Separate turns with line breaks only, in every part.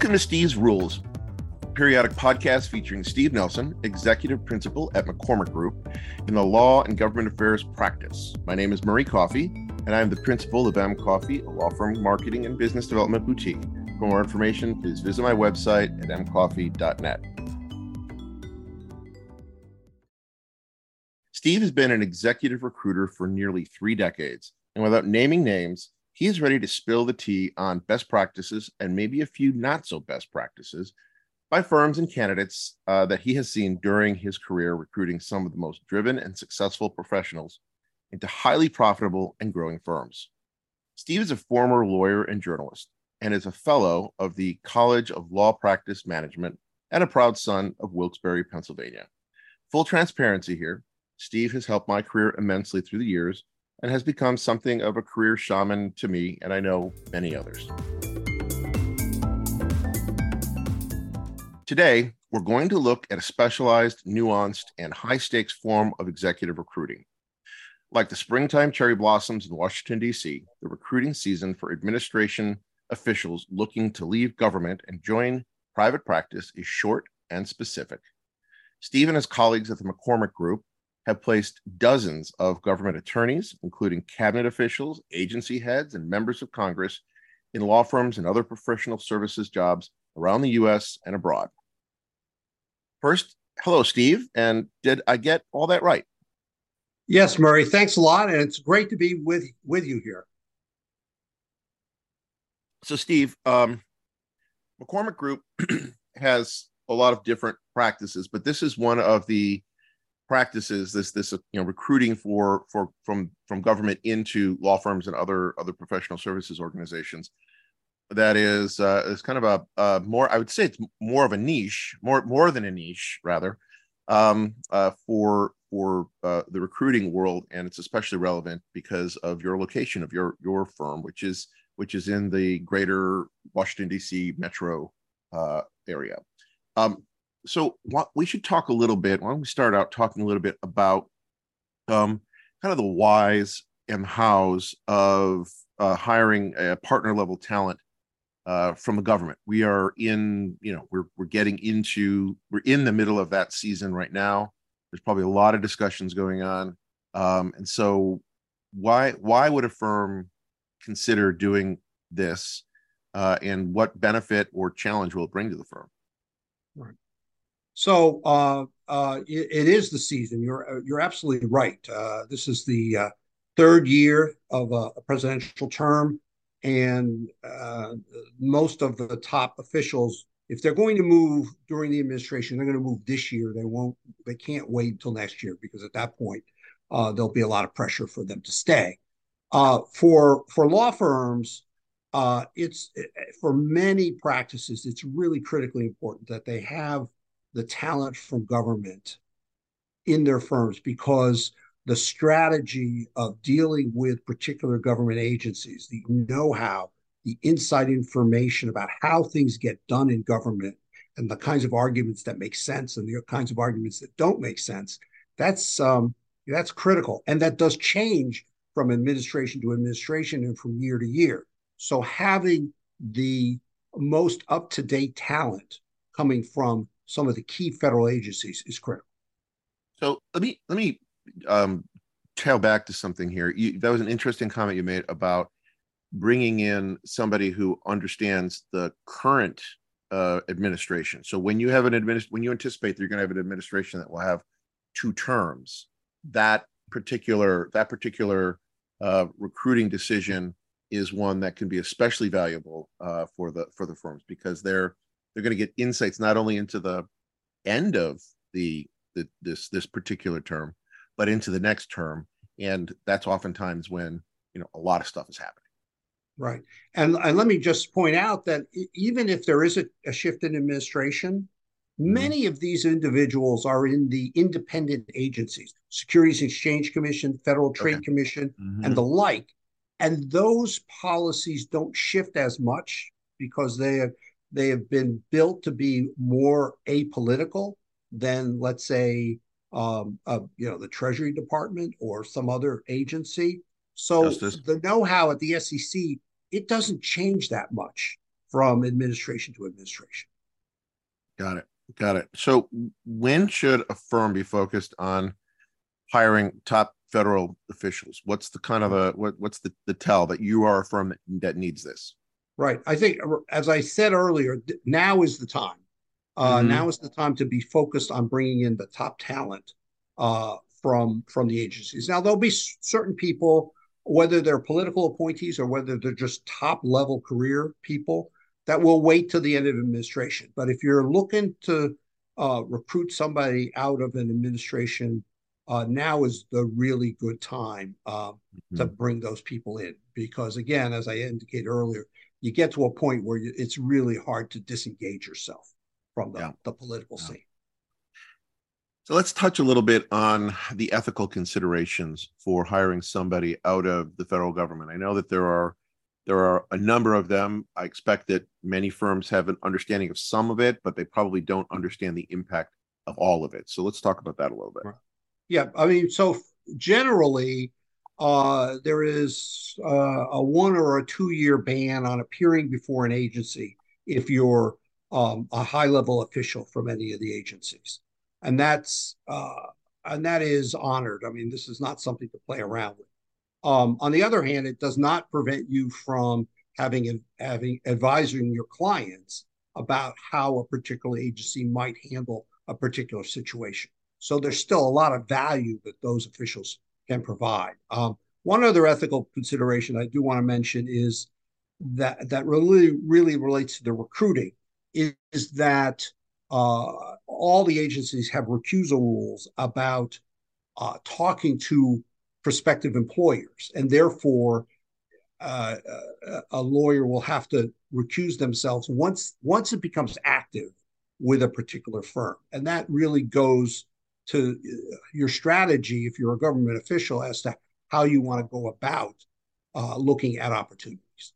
Welcome to Steve's Rules, periodic podcast featuring Steve Nelson, executive principal at McCormick Group in the law and government affairs practice. My name is Marie Coffey, and I am the principal of M Coffey, a law firm marketing and business development boutique. For more information, please visit my website at mcoffey.net. Steve has been an executive recruiter for nearly three decades, and without naming names, he is ready to spill the tea on best practices and maybe a few not so best practices by firms and candidates uh, that he has seen during his career recruiting some of the most driven and successful professionals into highly profitable and growing firms. Steve is a former lawyer and journalist and is a fellow of the College of Law Practice Management and a proud son of Wilkes-Barre, Pennsylvania. Full transparency here, Steve has helped my career immensely through the years and has become something of a career shaman to me, and I know many others. Today, we're going to look at a specialized, nuanced, and high stakes form of executive recruiting. Like the springtime cherry blossoms in Washington, D.C., the recruiting season for administration officials looking to leave government and join private practice is short and specific. Steve and his colleagues at the McCormick Group have placed dozens of government attorneys, including cabinet officials, agency heads, and members of Congress, in law firms and other professional services jobs around the US and abroad. First, hello, Steve. And did I get all that right?
Yes, Marie. Thanks a lot. And it's great to be with, with you here.
So, Steve, um, McCormick Group has a lot of different practices, but this is one of the practices this this you know recruiting for for from from government into law firms and other other professional services organizations that is uh, is kind of a, a more I would say it's more of a niche more more than a niche rather um, uh, for for uh, the recruiting world and it's especially relevant because of your location of your your firm which is which is in the greater Washington D.C. metro uh, area. Um, so what, we should talk a little bit. Why don't we start out talking a little bit about um, kind of the whys and hows of uh, hiring a partner level talent uh, from the government. We are in, you know, we're we're getting into we're in the middle of that season right now. There's probably a lot of discussions going on, um, and so why why would a firm consider doing this, uh, and what benefit or challenge will it bring to the firm?
Right. So uh, uh, it, it is the season. You're uh, you're absolutely right. Uh, this is the uh, third year of a, a presidential term, and uh, most of the top officials, if they're going to move during the administration, they're going to move this year. They won't. They can't wait until next year because at that point there'll be a lot of pressure for them to stay. for for law firms, it's for many practices, it's really critically important that they have the talent from government in their firms because the strategy of dealing with particular government agencies, the know how, the inside information about how things get done in government, and the kinds of arguments that make sense and the kinds of arguments that don't make sense, that's um, that's critical, and that does change from administration to administration and from year to year. So having the most up to date talent coming from some of the key federal agencies is critical.
So let me let me um, tail back to something here. You, that was an interesting comment you made about bringing in somebody who understands the current uh, administration. So when you have an administ- when you anticipate that you're going to have an administration that will have two terms, that particular that particular uh, recruiting decision is one that can be especially valuable uh, for the for the firms because they're they're going to get insights not only into the end of the, the this this particular term, but into the next term, and that's oftentimes when you know a lot of stuff is happening.
Right, and, and let me just point out that even if there is a, a shift in administration, mm-hmm. many of these individuals are in the independent agencies, Securities Exchange Commission, Federal Trade okay. Commission, mm-hmm. and the like. And those policies don't shift as much because they have they have been built to be more apolitical than, let's say, um, uh, you know, the Treasury Department or some other agency. So Justice. the know-how at the SEC it doesn't change that much from administration to administration.
Got it. Got it. So when should a firm be focused on hiring top federal officials? What's the kind of a what, what's the, the tell that you are a firm that, that needs this?
Right. I think, as I said earlier, now is the time. Uh, mm-hmm. Now is the time to be focused on bringing in the top talent uh, from from the agencies. Now there'll be certain people, whether they're political appointees or whether they're just top level career people, that will wait till the end of administration. But if you're looking to uh, recruit somebody out of an administration, uh, now is the really good time uh, mm-hmm. to bring those people in. Because again, as I indicated earlier, you get to a point where you, it's really hard to disengage yourself from the, yeah. the political yeah. scene.
So let's touch a little bit on the ethical considerations for hiring somebody out of the federal government. I know that there are there are a number of them. I expect that many firms have an understanding of some of it, but they probably don't understand the impact of all of it. So let's talk about that a little bit.
Yeah, I mean, so generally, uh, there is uh, a one or a two year ban on appearing before an agency if you're um, a high level official from any of the agencies, and that's uh, and that is honored. I mean, this is not something to play around with. Um, on the other hand, it does not prevent you from having having advising your clients about how a particular agency might handle a particular situation. So there's still a lot of value that those officials can provide. Um, one other ethical consideration I do want to mention is that that really really relates to the recruiting is, is that uh, all the agencies have recusal rules about uh, talking to prospective employers, and therefore uh, a lawyer will have to recuse themselves once once it becomes active with a particular firm, and that really goes to uh, your strategy if you're a government official as to how you want to go about uh, looking at opportunities.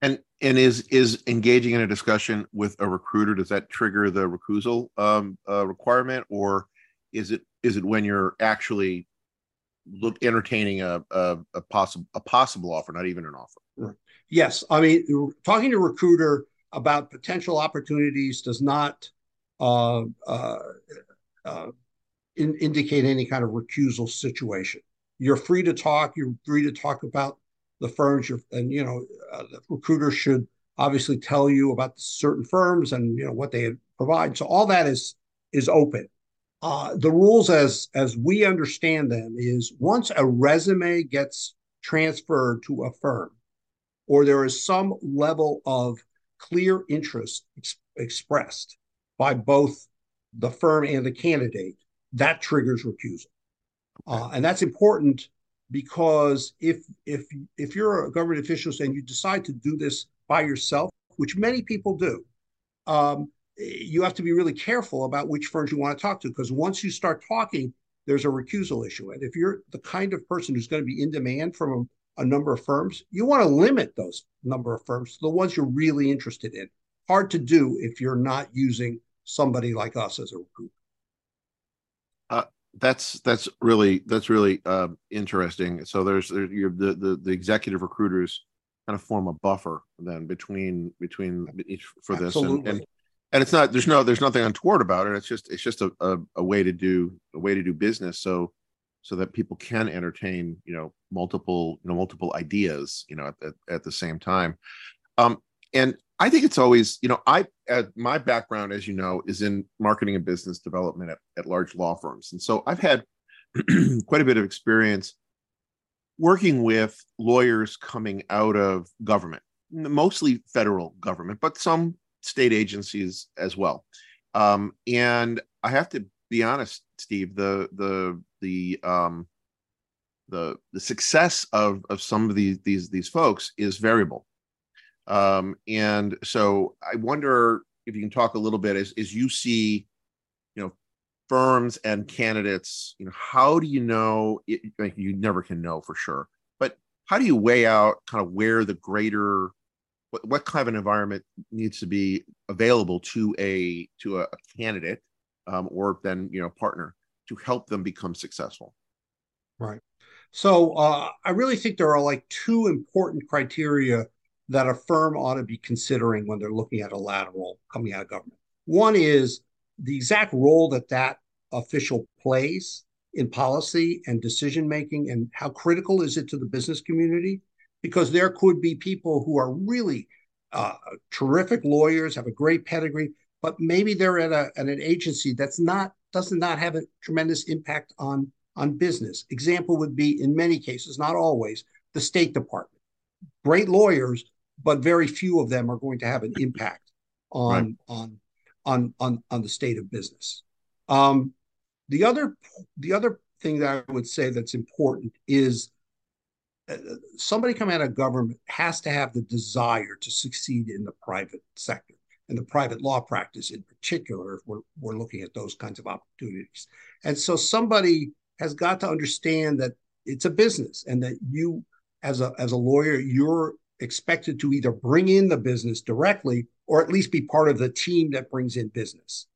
And and is is engaging in a discussion with a recruiter does that trigger the recusal um, uh, requirement, or is it is it when you're actually look entertaining a a, a possible a possible offer, not even an offer?
Right. Yes, I mean talking to a recruiter about potential opportunities does not uh, uh, uh in, indicate any kind of recusal situation. You're free to talk. You're free to talk about the firms. You're, and you know, uh, the recruiter should obviously tell you about certain firms and you know what they provide. So all that is is open. Uh, the rules, as as we understand them, is once a resume gets transferred to a firm, or there is some level of clear interest ex- expressed by both the firm and the candidate, that triggers recusal. Uh, and that's important because if if if you're a government official and you decide to do this by yourself, which many people do, um, you have to be really careful about which firms you want to talk to because once you start talking, there's a recusal issue. And if you're the kind of person who's going to be in demand from a, a number of firms, you want to limit those number of firms to the ones you're really interested in. Hard to do if you're not using somebody like us as a recruiter
that's that's really that's really uh, interesting. So there's, there's the, the the executive recruiters kind of form a buffer then between between each for this and, and and it's not there's no there's nothing untoward about it. It's just it's just a, a, a way to do a way to do business. So so that people can entertain you know multiple you know multiple ideas you know at, at, at the same time. Um, and I think it's always, you know, I uh, my background, as you know, is in marketing and business development at, at large law firms, and so I've had quite a bit of experience working with lawyers coming out of government, mostly federal government, but some state agencies as well. Um, and I have to be honest, Steve, the the the um, the the success of of some of these these these folks is variable um, and so I wonder if you can talk a little bit as, as you see, you know, firms and candidates, you know, how do you know, it, you never can know for sure, but how do you weigh out kind of where the greater, what, what kind of an environment needs to be available to a, to a, a candidate um, or then, you know, partner to help them become successful?
Right. So uh, I really think there are like two important criteria that a firm ought to be considering when they're looking at a lateral coming out of government. One is the exact role that that official plays in policy and decision making, and how critical is it to the business community? Because there could be people who are really uh, terrific lawyers, have a great pedigree, but maybe they're at, a, at an agency that's not does not have a tremendous impact on on business. Example would be in many cases, not always, the State Department. Great lawyers, but very few of them are going to have an impact on right. on on on on the state of business. Um, the other the other thing that I would say that's important is uh, somebody coming out of government has to have the desire to succeed in the private sector and the private law practice in particular if we're, we're looking at those kinds of opportunities and so somebody has got to understand that it's a business and that you as a as a lawyer you're expected to either bring in the business directly or at least be part of the team that brings in business.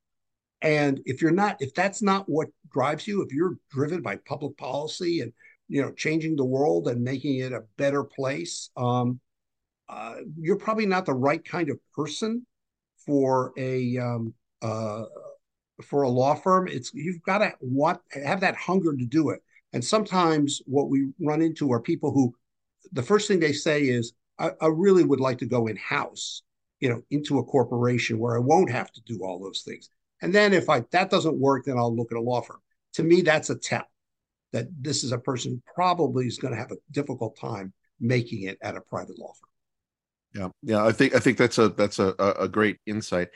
And if you're not, if that's not what drives you, if you're driven by public policy and you know changing the world and making it a better place, um, uh, you're probably not the right kind of person for a um, uh, for a law firm. It's you've got to want have that hunger to do it. And sometimes what we run into are people who the first thing they say is, I, I really would like to go in house, you know, into a corporation where I won't have to do all those things. And then if I that doesn't work, then I'll look at a law firm. To me, that's a tell that this is a person who probably is going to have a difficult time making it at a private law firm.
Yeah, yeah, I think I think that's a that's a a great insight.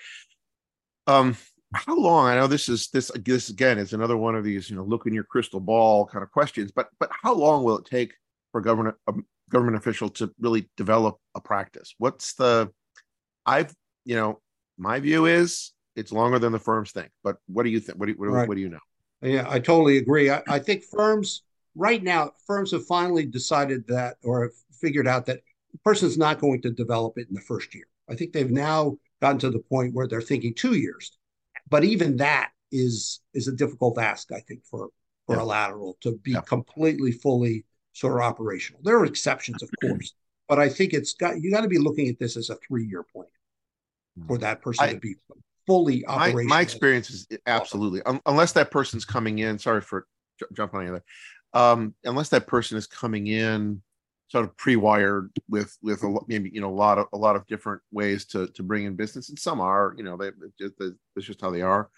Um, how long? I know this is this this again is another one of these you know look in your crystal ball kind of questions, but but how long will it take for government um, government official to really develop a practice? What's the I've you know my view is it's longer than the firms think. But what do you think? What do you, what, right. what do you know?
Yeah, I totally agree. I, I, think firms right now firms have finally decided that or have figured out that the person's not going to develop it in the first year. I think they've now gotten to the point where they're thinking two years. But even that is is a difficult ask, I think, for for yeah. a lateral to be yeah. completely fully sort of operational. There are exceptions, of course, but I think it's got you got to be looking at this as a three year plan for that person I, to be fully operational.
My, my experience is absolutely, um, unless that person's coming in. Sorry for j- jumping on you there. Um, unless that person is coming in sort of pre-wired with with a maybe you know a lot of a lot of different ways to to bring in business, and some are you know they, they that's just how they are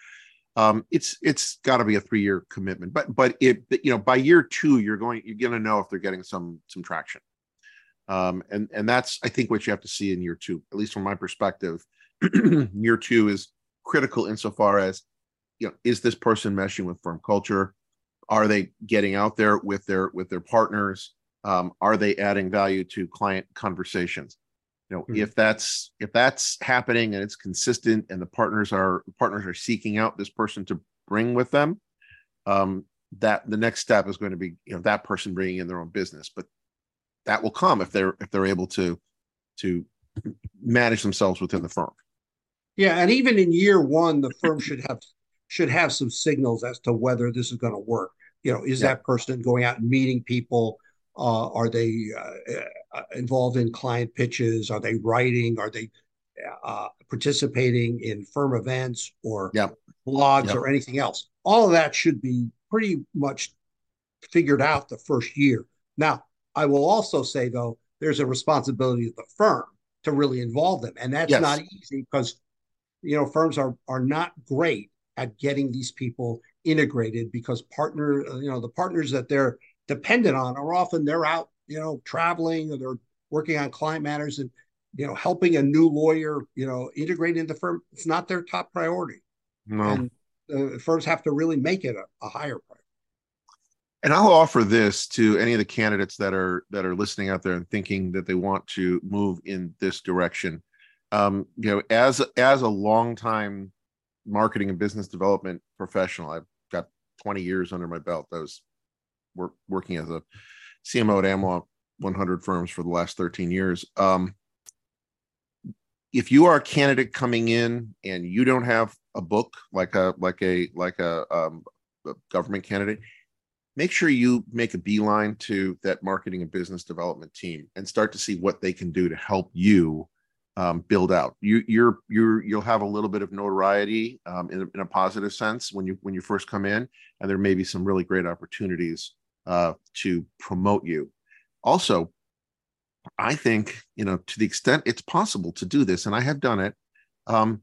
um, it's it's got to be a three year commitment. But but it you know by year two you're going you're going to know if they're getting some some traction, um, and and that's I think what you have to see in year two, at least from my perspective. year two is critical insofar as you know is this person meshing with firm culture? Are they getting out there with their with their partners? Um, are they adding value to client conversations? You know mm-hmm. if that's if that's happening and it's consistent and the partners are partners are seeking out this person to bring with them um that the next step is going to be you know that person bringing in their own business but that will come if they're if they're able to to manage themselves within the firm
yeah and even in year one the firm should have should have some signals as to whether this is going to work you know is yeah. that person going out and meeting people uh, are they uh, uh, involved in client pitches? Are they writing? Are they uh, participating in firm events or yep. blogs yep. or anything else? All of that should be pretty much figured out the first year. Now, I will also say though, there's a responsibility of the firm to really involve them, and that's yes. not easy because you know firms are are not great at getting these people integrated because partner you know the partners that they're dependent on are often they're out, you know, traveling or they're working on client matters and, you know, helping a new lawyer, you know, integrate into the firm. It's not their top priority. No. And uh, firms have to really make it a, a higher priority.
And I'll offer this to any of the candidates that are that are listening out there and thinking that they want to move in this direction. Um, you know, as as a longtime marketing and business development professional, I've got 20 years under my belt. I was work, working as a CMO at AmLaw 100 firms for the last 13 years. Um, if you are a candidate coming in and you don't have a book like a like a like a, um, a government candidate, make sure you make a beeline to that marketing and business development team and start to see what they can do to help you um, build out. You, you're you're you'll have a little bit of notoriety um, in, in, a positive sense when you when you first come in, and there may be some really great opportunities uh, to promote you. Also, I think you know to the extent it's possible to do this, and I have done it. Um,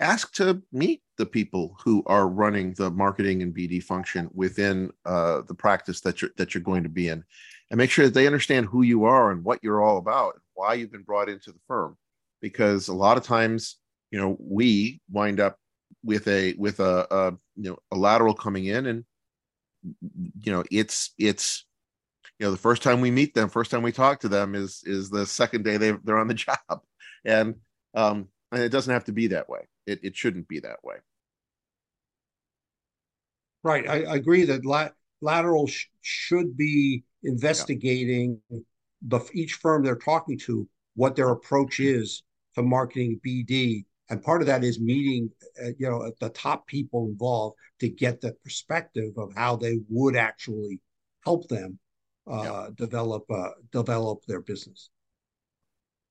ask to meet the people who are running the marketing and BD function within uh, the practice that you're that you're going to be in, and make sure that they understand who you are and what you're all about, and why you've been brought into the firm. Because a lot of times, you know, we wind up with a with a, a you know a lateral coming in, and you know it's it's you know the first time we meet them, first time we talk to them is is the second day they they're on the job, and um, and it doesn't have to be that way. It it shouldn't be that way.
Right. I, I agree that la- lateral sh- should be investigating yeah. the each firm they're talking to what their approach is to marketing BD, and part of that is meeting, uh, you know, the top people involved to get the perspective of how they would actually help them uh, yeah. develop uh, develop their business.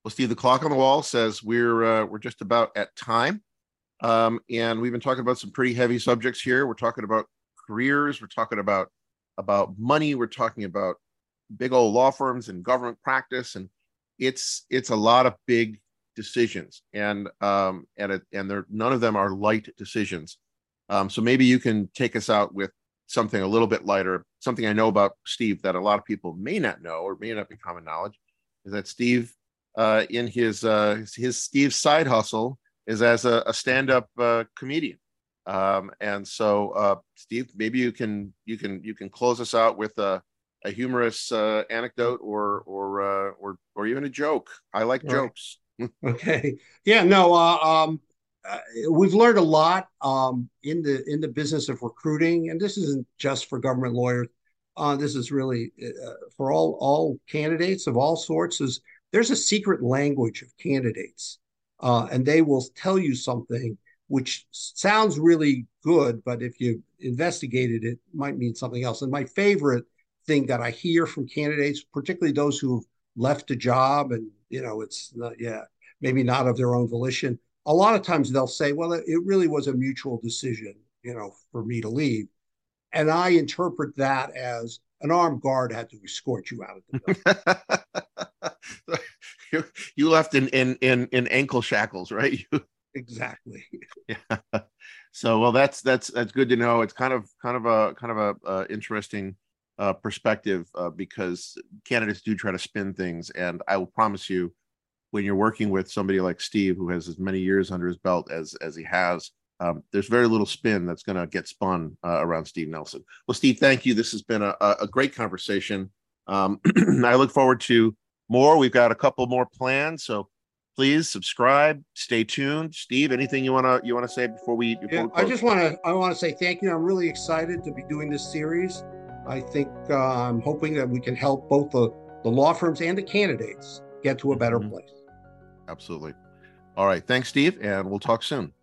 Well, Steve, the clock on the wall says we're uh, we're just about at time, um, and we've been talking about some pretty heavy subjects here. We're talking about careers. We're talking about about money. We're talking about big old law firms and government practice, and it's it's a lot of big decisions, and um, and it, and there none of them are light decisions. Um, so maybe you can take us out with something a little bit lighter. Something I know about Steve that a lot of people may not know or may not be common knowledge is that Steve, uh, in his uh, his Steve's side hustle, is as a, a stand-up uh, comedian. Um, and so, uh, Steve, maybe you can you can you can close us out with a, a humorous uh, anecdote or or uh, or or even a joke. I like jokes.
Okay. Yeah. No. Uh, um, uh, we've learned a lot um, in the in the business of recruiting, and this isn't just for government lawyers. Uh, this is really uh, for all all candidates of all sorts. Is there's a secret language of candidates, uh, and they will tell you something which sounds really good, but if you investigated it, it might mean something else. And my favorite thing that I hear from candidates, particularly those who've left a job and you know it's not, yeah maybe not of their own volition. A lot of times they'll say, "Well, it really was a mutual decision, you know, for me to leave," and I interpret that as an armed guard had to escort you out of the
building. you, you left in in in in ankle shackles, right?
exactly.
yeah. So well, that's that's that's good to know. It's kind of kind of a kind of a uh, interesting uh, perspective uh, because candidates do try to spin things, and I will promise you, when you're working with somebody like Steve, who has as many years under his belt as as he has, um, there's very little spin that's going to get spun uh, around Steve Nelson. Well, Steve, thank you. This has been a, a great conversation. Um, I look forward to more. We've got a couple more plans, so please subscribe stay tuned steve anything you want to you want to say before we before
yeah,
we
i just want to i want to say thank you i'm really excited to be doing this series i think uh, i'm hoping that we can help both the, the law firms and the candidates get to a better mm-hmm. place.
Absolutely. All right. Thanks steve and we'll talk soon